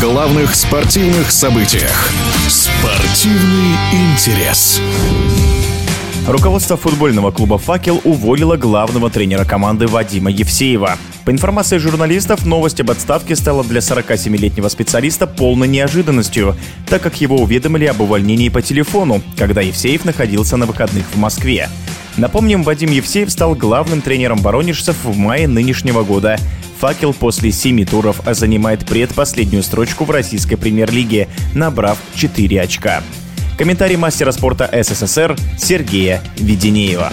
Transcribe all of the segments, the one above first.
главных спортивных событиях. Спортивный интерес. Руководство футбольного клуба «Факел» уволило главного тренера команды Вадима Евсеева. По информации журналистов, новость об отставке стала для 47-летнего специалиста полной неожиданностью, так как его уведомили об увольнении по телефону, когда Евсеев находился на выходных в Москве. Напомним, Вадим Евсеев стал главным тренером воронежцев в мае нынешнего года. «Факел» после семи туров занимает предпоследнюю строчку в российской премьер-лиге, набрав 4 очка. Комментарий мастера спорта СССР Сергея Веденеева.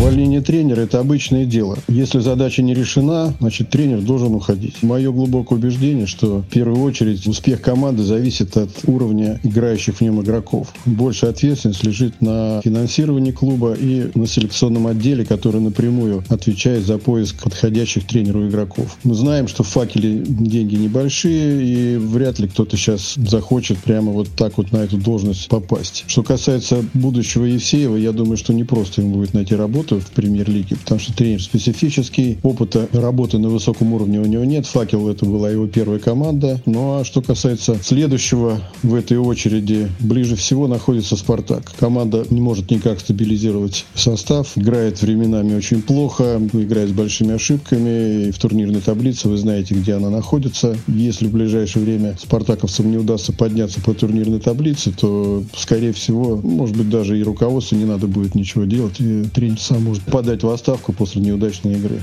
Увольнение тренера – это обычное дело. Если задача не решена, значит, тренер должен уходить. Мое глубокое убеждение, что в первую очередь успех команды зависит от уровня играющих в нем игроков. Больше ответственность лежит на финансировании клуба и на селекционном отделе, который напрямую отвечает за поиск подходящих тренеру игроков. Мы знаем, что в «Факеле» деньги небольшие, и вряд ли кто-то сейчас захочет прямо вот так вот на эту должность попасть. Что касается будущего Евсеева, я думаю, что не просто ему будет найти работу, работу в премьер-лиге, потому что тренер специфический, опыта работы на высоком уровне у него нет. «Факел» — это была его первая команда. Ну а что касается следующего в этой очереди, ближе всего находится «Спартак». Команда не может никак стабилизировать состав, играет временами очень плохо, играет с большими ошибками. И в турнирной таблице вы знаете, где она находится. Если в ближайшее время спартаковцам не удастся подняться по турнирной таблице, то, скорее всего, может быть, даже и руководству не надо будет ничего делать. И тренер сам может подать в отставку после неудачной игры.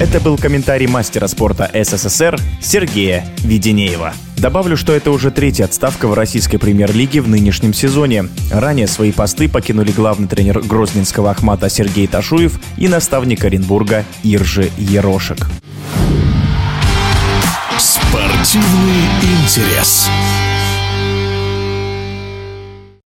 Это был комментарий мастера спорта СССР Сергея Веденеева. Добавлю, что это уже третья отставка в российской премьер-лиге в нынешнем сезоне. Ранее свои посты покинули главный тренер Грозненского Ахмата Сергей Ташуев и наставник Оренбурга Иржи Ерошек. Спортивный интерес.